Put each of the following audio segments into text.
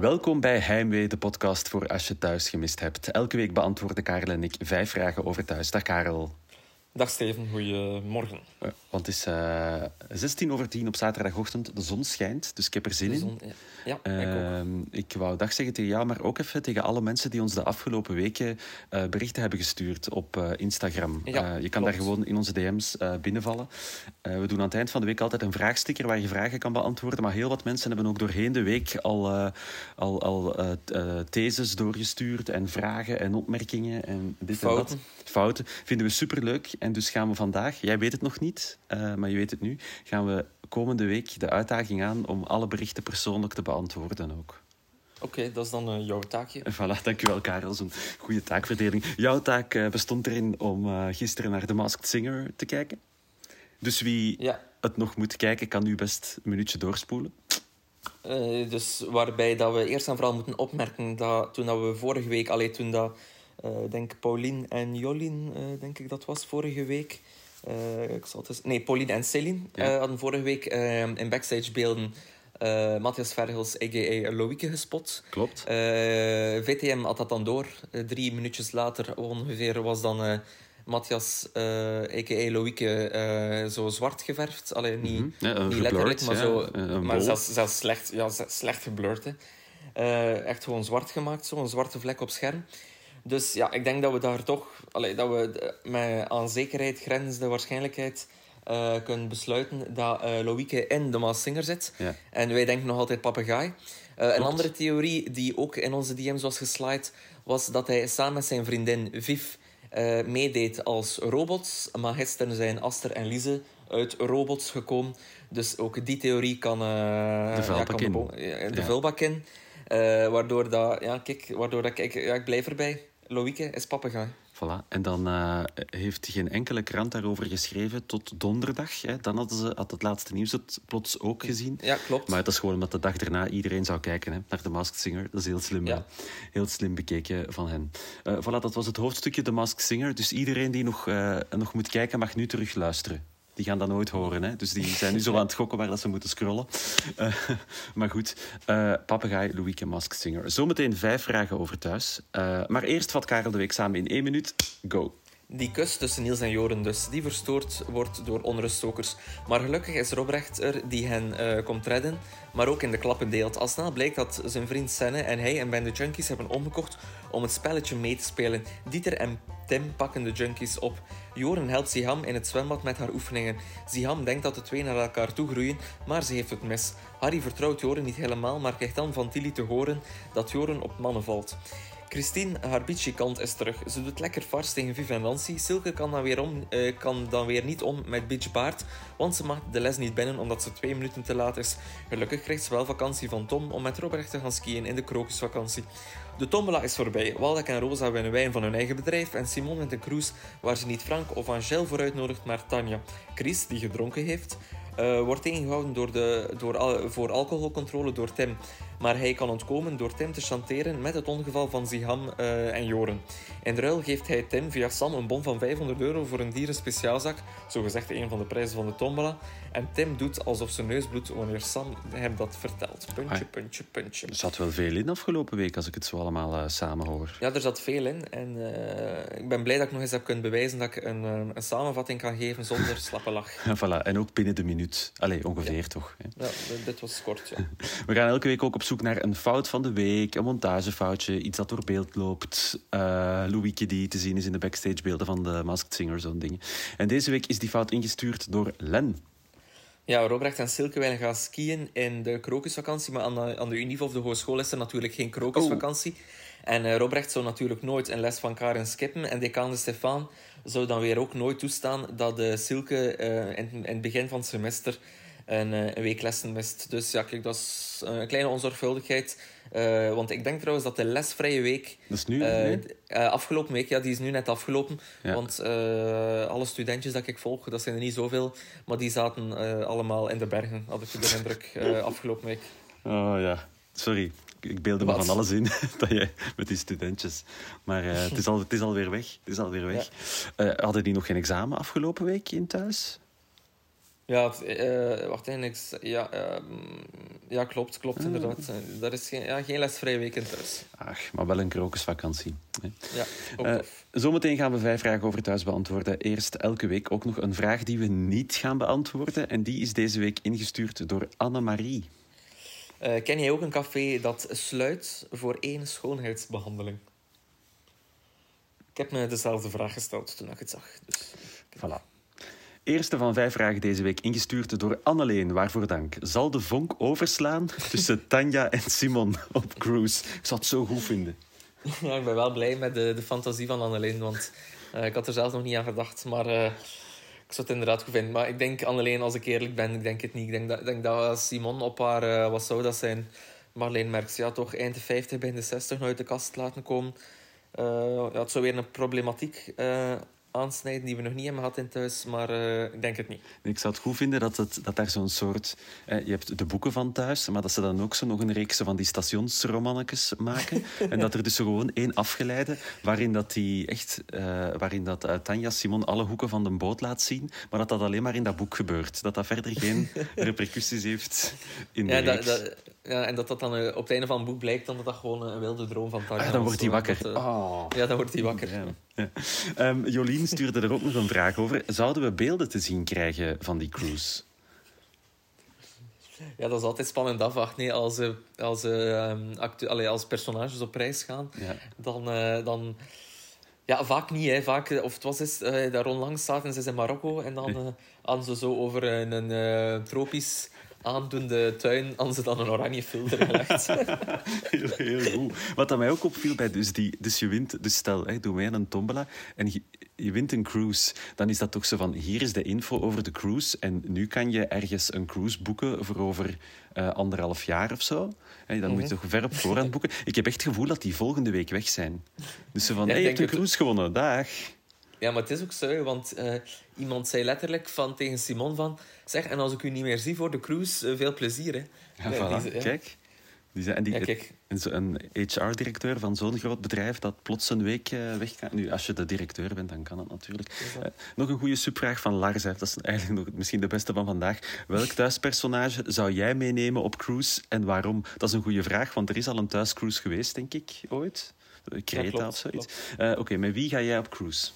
Welkom bij Heimwee, de podcast voor als je thuis gemist hebt. Elke week beantwoorden Karel en ik vijf vragen over thuis. Dag Karel. Dag Steven, goedemorgen. Uh, want het is uh, 16 over 10 op zaterdagochtend. De zon schijnt, dus ik heb er zin De zon, in. ja, ja ik. Uh, wou dag zeggen tegen jou, maar ook even tegen alle mensen die ons de afgelopen weken uh, berichten hebben gestuurd op Instagram. Ja, je kan klopt. daar gewoon in onze DM's binnenvallen. we doen aan het eind van de week altijd een vraagsticker waar je vragen kan beantwoorden. Maar heel wat mensen hebben ook doorheen de week al, al, al theses doorgestuurd en vragen en opmerkingen en dit Fouten. en dat. Fouten. Vinden we superleuk. En dus gaan we vandaag, jij weet het nog niet, uh, maar je weet het nu, gaan we komende week de uitdaging aan om alle berichten persoonlijk te beantwoorden ook. Oké, okay, dat is dan uh, jouw taakje. En voilà, dankjewel Karel, zo'n goede taakverdeling. Jouw taak uh, bestond erin om gisteren naar The Masked Singer te kijken. Dus wie ja. het nog moet kijken, kan nu best een minuutje doorspoelen. Dus waarbij dat we eerst en vooral moeten opmerken dat toen dat we vorige week, alleen toen dat, denk Paulien en Jolien, uh, denk ik dat was vorige week. Uh, ik zal het eens... Nee, Pauline en Céline Ja. hadden vorige week in backstage beelden Matthias Verhels, a.k.a. Loïke, gespot. Klopt. Eh, VTM had dat dan door. drie minuutjes later ongeveer was dan Matthias, a.k.a. Loïke, zo zwart geverfd. Allee, niet, Mm -hmm. ja, niet geblurred, letterlijk, maar, ja, zo, maar zelfs, zelfs slecht, ja, slecht geblurred. Hè. Uh, echt gewoon zwart gemaakt, zo, een zwarte vlek op scherm. Dus ja, ik denk dat we daar toch, allee, dat we met aan zekerheid grenzende waarschijnlijkheid uh, kunnen besluiten dat uh, Loïke in de Maas Singer zit. Ja. En wij denken nog altijd papegaai. Uh, een andere theorie die ook in onze DM's was geslide, was dat hij samen met zijn vriendin Viv uh, meedeed als robots. Maar gisteren zijn Aster en Lise uit robots gekomen. Dus ook die theorie kan, uh, de vuilbak ja, in. de, Ja. in. Waardoor dat, ja, kijk, waardoor dat ik, ja, ik blijf erbij. Loïke is papegaai. Voilà. En dan uh, heeft geen enkele krant daarover geschreven tot donderdag. Hè. Dan hadden ze had het laatste nieuws het plots ook gezien. Ja, klopt. Maar het is gewoon omdat de dag daarna iedereen zou kijken hè, naar The Masked Singer. Dat is heel slim, Ja. hè. heel slim bekeken van hen. Uh, voilà, dat was het hoofdstukje The Masked Singer. Dus iedereen die nog, uh, nog moet kijken, mag nu terug luisteren. Die gaan dat nooit horen. Hè? Dus die zijn nu zo aan het gokken waar dat ze moeten scrollen. Uh, maar goed, uh, Papegaai, Louieke, Mask Singer. Zometeen vijf vragen over thuis. Uh, maar eerst vat Karel de Week samen in één minuut. Go. Die kus tussen Niels en Joren dus, die verstoord wordt door onruststokers. Maar gelukkig is Robrecht er die hen uh, komt redden, maar ook in de klappen deelt. Al snel blijkt dat zijn vriend Senne en hij en Ben de Junkies hebben omgekocht om het spelletje mee te spelen. Dieter en Tim pakken de Junkies op. Joren helpt Siham in het zwembad met haar oefeningen. Siham denkt dat de twee naar elkaar toe groeien, maar ze heeft het mis. Harry vertrouwt Joren niet helemaal, maar krijgt dan van Tilly te horen dat Joren op mannen valt. Christine, haar bitchy-kant is terug. Ze doet lekker vars tegen Viv en Nancy. Silke kan dan, weer om, uh, kan dan weer niet om met bitch Baard, want ze mag de les niet binnen omdat ze twee minuten te laat is. Gelukkig krijgt ze wel vakantie van Tom om met Robert te gaan skiën in de krokusvakantie. De tombola is voorbij. Waldek en Rosa winnen wijn van hun eigen bedrijf en Simon wint een cruise waar ze niet Frank of Angel voor uitnodigt, maar Tanja. Chris, die gedronken heeft, uh, wordt tegengehouden door de, door voor alcoholcontrole door Tim. Maar hij kan ontkomen door Tim te chanteren met het ongeval van Ziham uh, en Joren. In ruil geeft hij Tim via Sam een bon van 500 euro voor een dierenspeciaalzak, zogezegd een van de prijzen van de tombola. En Tim doet alsof zijn neus bloedt wanneer Sam hem dat vertelt. Puntje, puntje, puntje. Er zat wel veel in afgelopen week, als ik het zo allemaal uh, samen hoor. Ja, er zat veel in. En uh, ik ben blij dat ik nog eens heb kunnen bewijzen dat ik een, een samenvatting kan geven zonder slappe lach. voilà. En ook binnen de minuut. Allee, ongeveer ja. toch? Hè? Ja, dit was kort, ja. We gaan elke week ook op zoek naar een fout van de week, een montagefoutje, iets dat door beeld loopt. Uh, Louieke die te zien is in de backstagebeelden van de Masked Singer, zo'n ding. En deze week is die fout ingestuurd door Len. Ja, Robrecht en Silke willen gaan skiën in de krokusvakantie, maar aan de, aan de of de hogeschool is er natuurlijk geen krokusvakantie. Oh. En uh, Robrecht zou natuurlijk nooit een les van Karen skippen. En decaan de Stefan zou dan weer ook nooit toestaan dat de Silke uh, in, in, het begin van het semester een, uh, een week lessen mist. Dus ja, kijk, dat is een kleine onzorgvuldigheid. Uh, want ik denk trouwens dat de lesvrije week... Dat is nu? Uh, nee? afgelopen week, ja, die is nu net afgelopen. Ja. Want alle studentjes dat ik volg, dat zijn er niet zoveel. Maar die zaten allemaal in de bergen, had ik de indruk, afgelopen week. Oh ja, sorry. Ik beelde me Wat? van alles in dat jij met die studentjes. Maar het, is al, het is alweer weg. Het is alweer weg. Ja. hadden die nog geen examen afgelopen week in thuis? Ja, eh, wacht even. ik Ja, ehm, ja klopt, klopt inderdaad. Eh, Er is geen, ja, geen lesvrij weekend thuis. Ach, maar wel een krokusvakantie. hè. Ja, ook Eh. Zometeen gaan we vijf vragen over thuis beantwoorden. Eerst elke week ook nog een vraag die we niet gaan beantwoorden. En die is deze week ingestuurd door Annemarie. Eh, ken jij ook een café dat sluit voor één schoonheidsbehandeling? Ik heb me dezelfde vraag gesteld toen ik het zag. Dus. Voilà. Eerste van vijf vragen deze week ingestuurd door Anneleen. Waarvoor dank. Zal de vonk overslaan tussen Tanja en Simon op cruise? Ik zou het zo goed vinden. Ja, ik ben wel blij met de, de fantasie van Anneleen, want eh, ik had er zelf nog niet aan gedacht. Maar eh, ik zou het inderdaad goed vinden. Maar ik denk, Anneleen, als ik eerlijk ben, ik denk het niet. Ik denk dat, denk dat Simon op haar, eh, wat zou dat zijn? Marleen Merks, ja, toch eind de 50, begin de 60 nog uit de kast laten komen. Eh, ja, het zou weer een problematiek eh, aansnijden die we nog niet hebben gehad in thuis, maar eh, ik denk het niet. Ik zou het goed vinden dat, het, dat daar zo'n soort... Eh, je hebt de boeken van thuis, maar dat ze dan ook zo nog een reeks van die stationsromannetjes maken. en dat er dus zo gewoon één afgeleide, waarin dat die echt... eh, waarin dat eh, Tanja Simon alle hoeken van de boot laat zien, maar dat dat alleen maar in dat boek gebeurt. Dat dat verder geen repercussies heeft in de Ja, dat, dat, ja, en dat dat dan eh, op het einde van het boek blijkt dan dat dat gewoon een wilde droom van Tanja Ah, dan wordt hij zo. wakker. Dat, eh, Oh. Ja, dan wordt hij wakker. Ja. Ehm, Jolien stuurde er ook nog een vraag over. Zouden we beelden te zien krijgen van die cruise? Ja, dat is altijd spannend afwachten. Nee, als, als, ehm, actu- allee, als personages op reis gaan, Ja. dan... eh, dan ja, vaak niet. Hè. Vaak, eh, of het was eens eh, daar onlangs zaten ze in Marokko en dan eh, hadden ze zo over een, een eh, tropisch aandoende tuin hadden ze dan een oranje filter gelegd. Heel, heel goed. Wat dat mij ook opviel bij dus die... Dus je wint... Dus stel, hè, doe mij een tombola en je, je wint een cruise. Dan is dat toch zo van, hier is de info over de cruise en nu kan je ergens een cruise boeken voor over eh, anderhalf jaar of zo. Hè, dan moet je toch ver op voorhand boeken. Ik heb echt het gevoel dat die volgende week weg zijn. Dus zo van, Ja, hey, ik je hebt een het- cruise gewonnen, dag. Ja, maar het is ook zo, want eh, iemand zei letterlijk van, tegen Simon van... Zeg, en als ik u niet meer zie voor de cruise, eh, veel plezier, hè. Ja, Ja, voilà. die- ja. Kijk. Die zijn, en die, kijk. een HR-directeur van zo'n groot bedrijf dat plots een week eh, weg kan. Nu, als je de directeur bent, dan kan het natuurlijk. Eh, nog een goede subvraag van Lars. hè. Dat is eigenlijk nog misschien de beste van vandaag. Welk thuispersonage zou jij meenemen op cruise en waarom? Dat is een goede vraag, want er is al een thuiscruise geweest, denk ik, ooit. Creta of zoiets. Oké, met wie ga jij op cruise?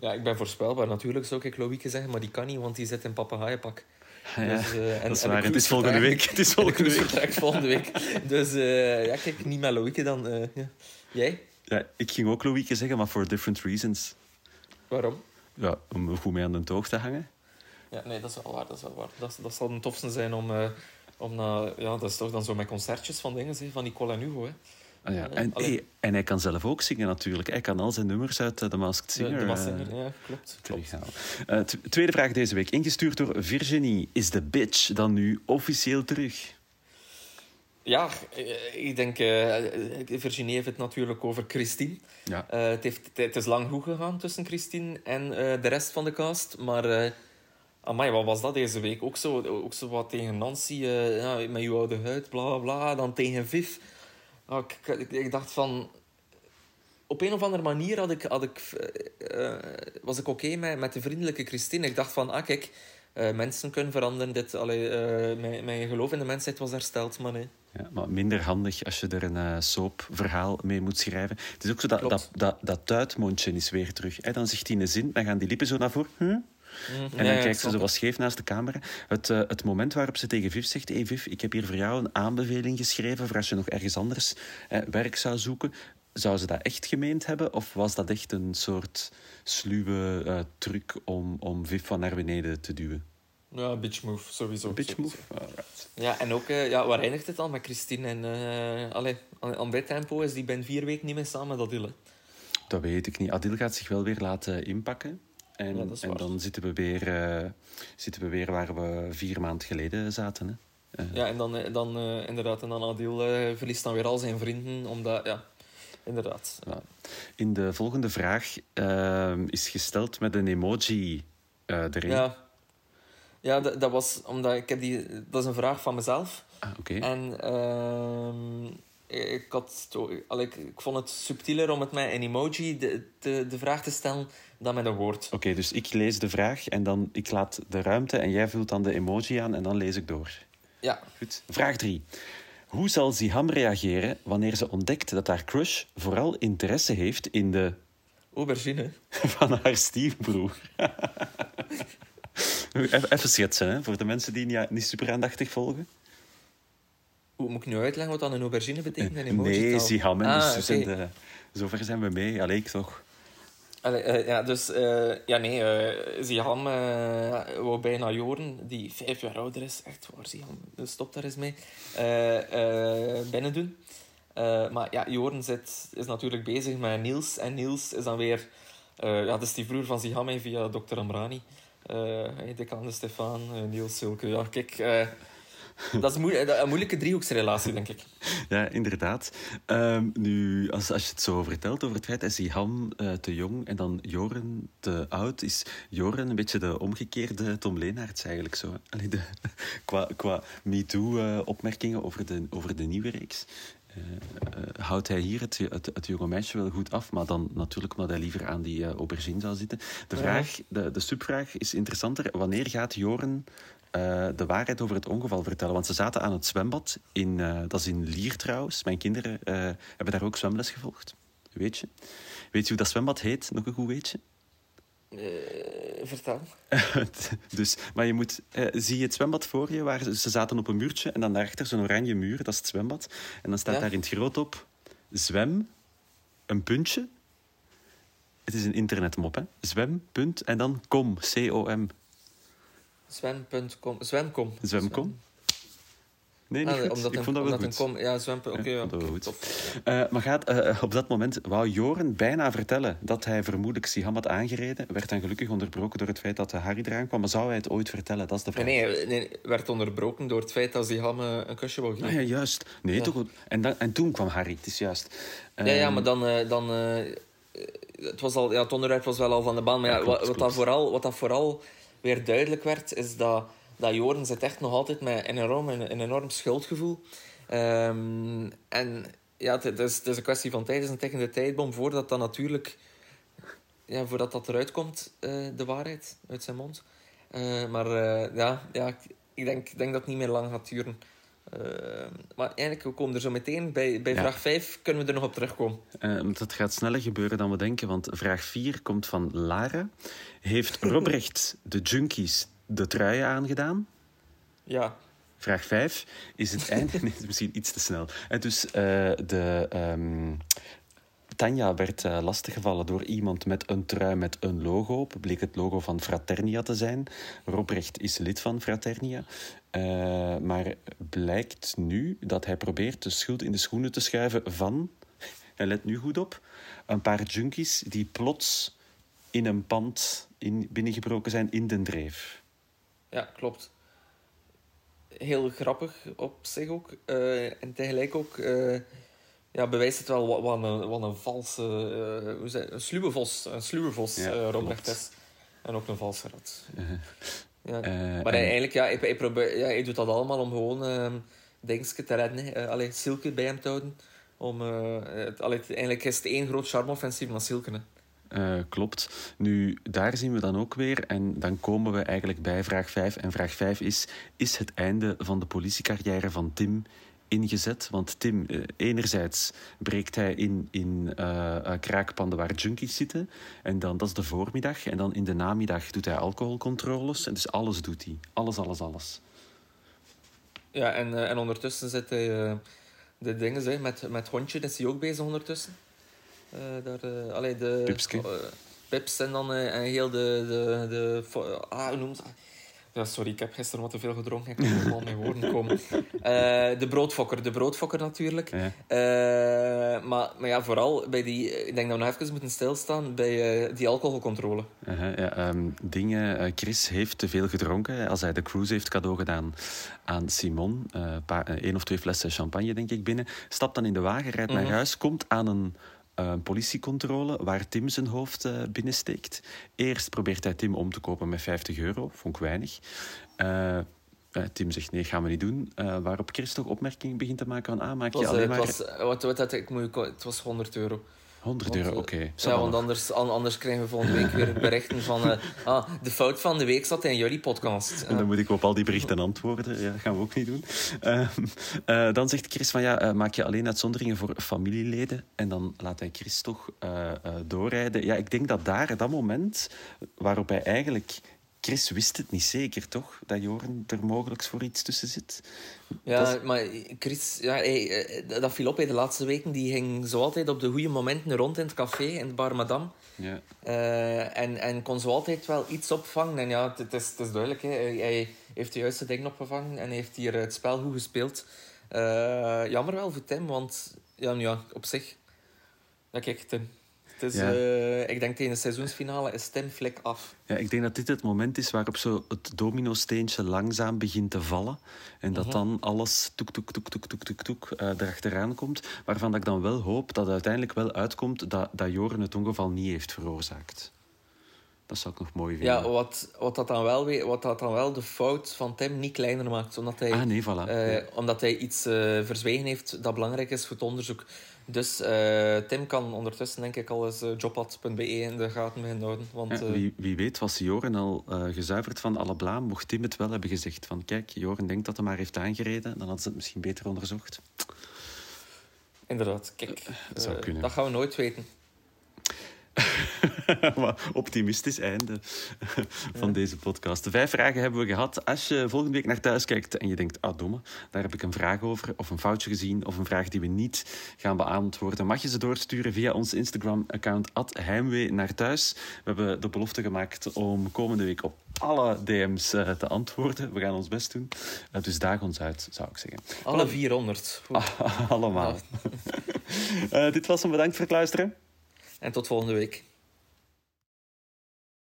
Ja, ik ben voorspelbaar. Natuurlijk zou ik Loïke zeggen, maar die kan niet, want die zit in papegaaienpak. Ja, Dus, eh, en- dat is en de waar. Het is volgende week. Het is De volgende week. volgende week. Dus eh, ja, kijk, niet met Loïke dan. eh, ja. Jij? Ja, ik ging ook Louieke zeggen, maar for different reasons. Waarom? Ja, om goed mee aan de toog te hangen. Ja, nee, dat is wel waar. Dat, is wel waar. dat, dat zal het tofste zijn om... om na, ja, dat is toch dan zo met concertjes van dingen, van Nicola en Hugo. Hè. Ah, ja. En, hey, en hij kan zelf ook zingen natuurlijk. Hij kan al zijn nummers uit eh, The Masked De, Singer de eh, Massenger, ja, klopt. klopt. Eh, tweede vraag deze week, ingestuurd door Virginie. Is de bitch dan nu officieel terug? Ja, eh, ik denk... eh, Virginie heeft het natuurlijk over Christine. Ja. Eh, het, heeft, het is lang goed gegaan tussen Christine en eh, de rest van de cast. Maar eh amai, wat was dat deze week? Ook zo, ook zo wat tegen Nancy, eh, ja, met je oude huid, bla bla bla. Dan tegen Viv. Ah, ik, ik, ik dacht van... Op een of andere manier had ik, had ik, eh, eh, was ik oké met, met de vriendelijke Christine. Ik dacht van, ah kijk, eh, mensen kunnen veranderen. Dit, allee, mijn, mijn geloof in de mensheid was hersteld, maar nee. Ja, maar minder handig als je er een eh, soapverhaal mee moet schrijven. Het is ook zo dat, Klopt. dat, dat, dat tuitmondje is weer terug. Hè? Dan zegt hij een zin, dan gaan die lippen zo naar voren. Huh? En dan ja, kijkt ze zo wat scheef naast de camera. Het, eh, het moment waarop ze tegen Viv zegt... Hey Viv, ik heb hier voor jou een aanbeveling geschreven... voor als je nog ergens anders eh, werk zou zoeken. Zou ze dat echt gemeend hebben? Of was dat echt een soort sluwe eh, truc om, om Viv van naar beneden te duwen? Ja, bitch move, sowieso. Bitch move? Alright. Ja, en ook, eh, ja, waar eindigt het dan met Christine? En, eh allee, aan, aan dit tempo is die binnen vier weken niet meer samen met Adil. hè. Dat weet ik niet. Adil gaat zich wel weer laten inpakken. En, Ja, dan zitten we, weer, eh, zitten we weer waar we vier maanden geleden zaten. Hè? Eh, Ja, en dan, eh, dan inderdaad, en dan Adil verliest dan weer al zijn vrienden, omdat, ja, inderdaad. Ja. In de volgende vraag is gesteld met een emoji erin. Ja, ja dat, dat was omdat ik heb die, dat is een vraag van mezelf. Ah, Oké. En ehm, ik, had, to- allee, ik, ik vond het subtieler om het met een emoji de, de, de vraag te stellen dan met een woord. Oké, dus ik lees de vraag en dan ik laat de ruimte en jij vult dan de emoji aan en dan lees ik door. Ja, Goed. Vraag 3. Hoe zal Ziham reageren wanneer ze ontdekt dat haar crush vooral interesse heeft in de aubergine. van haar stiefbroer? Even even schetsen, hè, voor de mensen die niet, niet super aandachtig volgen. Hoe moet ik nu uitleggen wat dan een aubergine betekent? Een emoji Nee, Ziham en ah, de oké. de... Zover zijn we mee. Allee, ik toch. Allee, eh, ja, dus... eh, ja, nee. eh Ziham eh wou bijna Joren, die vijf jaar ouder is. Echt waar, Ziham. Dus stop daar eens mee. eh, eh, binnen doen. Eh, maar ja, Joren zit, is natuurlijk bezig met Niels. En Niels is dan weer... eh ja, dat is die broer van Ziham via Dr. Amrani. Eh hey, Decaan Stefan, eh, Niels Silke. Ja, kijk... eh, dat is moe- een moeilijke driehoeksrelatie, denk ik. Ja, inderdaad. Ehm, nu, als, als je het zo vertelt over het feit dat Ziham eh, te jong en dan Joren te oud, is Joren een beetje de omgekeerde Tom Leenaerts eigenlijk zo. Allee, de, qua qua MeToo-opmerkingen over, de, over de nieuwe reeks. eh, eh, houdt hij hier het, het, het jonge meisje wel goed af, maar dan natuurlijk omdat hij liever aan die eh, aubergine zou zitten. De, vraag, de, de subvraag is interessanter. Wanneer gaat Joren eh, de waarheid over het ongeval vertellen? Want ze zaten aan het zwembad, in, eh, dat is in Lier trouwens. Mijn kinderen eh, hebben daar ook zwemles gevolgd. Weet je? Weet je hoe dat zwembad heet? Nog een goed weetje? Vertel. dus, maar je moet, zie je het zwembad voor je? Waar ze, ze zaten op een muurtje en dan daarachter zo'n oranje muur, dat is het zwembad. En dan staat Ja. daar in het groot op: zwem, een puntje. Het is een internetmop, hè? Zwem, punt, en dan kom, C-O-M. Zwem.com. Zwemcom. Zwemcom? Nee, niet Ah, goed. Omdat Ik een, vond dat wel omdat goed. Een com, ja, zwem. Oké, Ja, goed. Eh, maar gaat, eh, op dat moment wou Joren bijna vertellen dat hij vermoedelijk Siham had aangereden. Werd dan gelukkig onderbroken door het feit dat de Harry eraan kwam. Maar zou hij het ooit vertellen? Dat is de vraag. Nee, nee, werd onderbroken door het feit dat die ham eh, een kusje wou Ah geven. ja, juist. Nee, Ja. toch goed. En, dan, en toen kwam Harry, het is juist. Ja, ja, Ehm, maar dan... dan het, was al, ja, het onderwerp was wel al van de baan. Maar klopt, wat, wat, dat vooral, wat dat vooral weer duidelijk werd, is dat, dat Joren zit echt nog altijd met een enorm, een, enorm schuldgevoel. Ehm, en ja, het, is, een kwestie van tijd. Het is een tikkende tijdbom voordat dat natuurlijk... Ja, voordat dat eruit komt, eh, de waarheid, uit zijn mond. Eh, maar eh, ja, ja, ik- denk, denk dat het niet meer lang gaat duren. Eh, maar eigenlijk, we komen er zo meteen bij, bij Ja. vraag 5 kunnen we er nog op terugkomen. eh, dat gaat sneller gebeuren dan we denken, want vraag 4 komt van Lara. Heeft Robrecht de junkies de truien aangedaan? Ja, Vraag 5 is het einde. Nee, misschien iets te snel. En dus eh, de. ehm, Tanja werd eh, lastiggevallen door iemand met een trui met een logo op. Bleek het logo van Fraternia te zijn. Robrecht is lid van Fraternia. Eh, maar blijkt nu dat hij probeert de schuld in de schoenen te schuiven van. En let nu goed op. Een paar junkies die plots in een pand in, binnengebroken zijn in den dreef. ja, klopt. Heel grappig op zich ook. Eh, en tegelijk ook ja, bewijst het wel wat, wat, een, wat een valse... eh, hoe zeg, een sluwe vos, een sluwe vos Ja, eh, Robrecht klopt. is. En ook een valse rat. Ja. Eh, maar hij, eigenlijk, ja, hij, hij, probeert, ja, hij doet dat allemaal om gewoon uh, dingetjes te redden. hè. Eh, allee, Silke bij hem te houden. Om, het, allee, eigenlijk is het één groot charme-offensief van Silke. Hè. Klopt. Nu, daar zien we dan ook weer. En dan komen we eigenlijk bij vraag 5. En vraag 5 is: Is het einde van de politiecarrière van Tim ingezet? Want Tim, eh, enerzijds breekt hij in, in eh, eh, kraakpanden waar junkies zitten. En dan, dat is de voormiddag. En dan in de namiddag doet hij alcoholcontroles. En dus alles doet hij. Alles, alles, alles. Ja, en, en ondertussen zit hij... de dingen, hè, met, met hondje is hij ook bezig ondertussen. Daar, allee, de, Pipske. Pips en dan en heel de... de, de ah, hoe noemt dat? Ja, sorry, ik heb gisteren wat te veel gedronken. Ik kan niet helemaal mijn woorden komen. Eh, de broodfokker. De broodfokker natuurlijk. Ja. Eh, maar, maar ja, vooral bij die... Ik denk dat we nog even moeten stilstaan bij eh, die alcoholcontrole. Ja, ehm, dingen, Chris heeft te veel gedronken als hij de cruise heeft cadeau gedaan aan Simon. één of twee flessen champagne, denk ik, binnen. Stapt dan in de wagen, rijdt naar Mhm. huis, komt aan een eh, politiecontrole waar Tim zijn hoofd eh, binnensteekt. Eerst probeert hij Tim om te kopen met 50 euro, vond ik weinig. Eh, Tim zegt nee, gaan we niet doen. Eh, waarop Chris toch opmerking begint te maken van ah, maak je was, alleen maar het was, wat, wat, had ik moet, het was 100 euro. 100 Want, euro, eh, oké. Ja, want anders, an- anders krijgen we volgende week weer berichten van... eh, ah, de fout van de week zat in jullie podcast. En dan moet ik op al die berichten antwoorden. Ja, dat gaan we ook niet doen. Ehm, eh, dan zegt Chris van ja, maak je alleen uitzonderingen voor familieleden. En dan laat hij Chris toch eh, eh, doorrijden. Ja, ik denk dat daar, dat moment waarop hij eigenlijk... Chris wist het niet zeker, toch? Dat Joren er mogelijk voor iets tussen zit. Ja, Dat maar Chris, ja, hij, eh, dat viel op. De laatste weken die ging zo altijd op de goede momenten rond in het café, in de Bar Madame. Ja. Eh, en, en kon zo altijd wel iets opvangen. En ja, het, het is, het is duidelijk. Hè. Hij, heeft de juiste dingen opgevangen en heeft hier het spel goed gespeeld. Eh, jammer wel voor Tim, want ja, nu ja, op zich... Ja, kijk, Tim. Het is, Ja. eh, ik denk tegen de seizoensfinale is Tim flik af. Ja, ik denk dat dit het moment is waarop zo het domino-steentje langzaam begint te vallen. En dat dan alles toek, toek, toek, toek, toek, toek, toek eh, erachteraan komt. Waarvan dat ik dan wel hoop dat uiteindelijk wel uitkomt dat, dat Joren het ongeval niet heeft veroorzaakt. Dat zou ik nog mooi vinden. Ja, wat, wat, dat dan wel, wat dat dan wel de fout van Tim niet kleiner maakt. Omdat hij, Ah, nee, voilà. eh, Ja. omdat hij iets eh, verzwegen heeft dat belangrijk is voor het onderzoek. Dus eh, Tim kan ondertussen denk ik al eens eh, jobpad.be in de gaten beginnen houden. Want Ja, eh, wie, wie weet was Joren al gezuiverd van alle blaam, mocht Tim het wel hebben gezegd. Van kijk, Joren denkt dat hij maar heeft aangereden, dan hadden ze het misschien beter onderzocht. inderdaad, kijk, dat gaan we nooit weten. Maar optimistisch einde van deze podcast. De vijf vragen hebben we gehad. Als je volgende week naar thuis kijkt en je denkt, ah domme, daar heb ik een vraag over, of een foutje gezien, of een vraag die we niet gaan beantwoorden, mag je ze doorsturen via ons Instagram-account heimwee naar thuis. We hebben de belofte gemaakt om komende week op alle DM's eh, te antwoorden. We gaan ons best doen. Eh, dus daag ons uit, zou ik zeggen. Alle 400. Oeh. Allemaal. Eh, dit was hem. Bedankt voor het luisteren. En tot volgende week.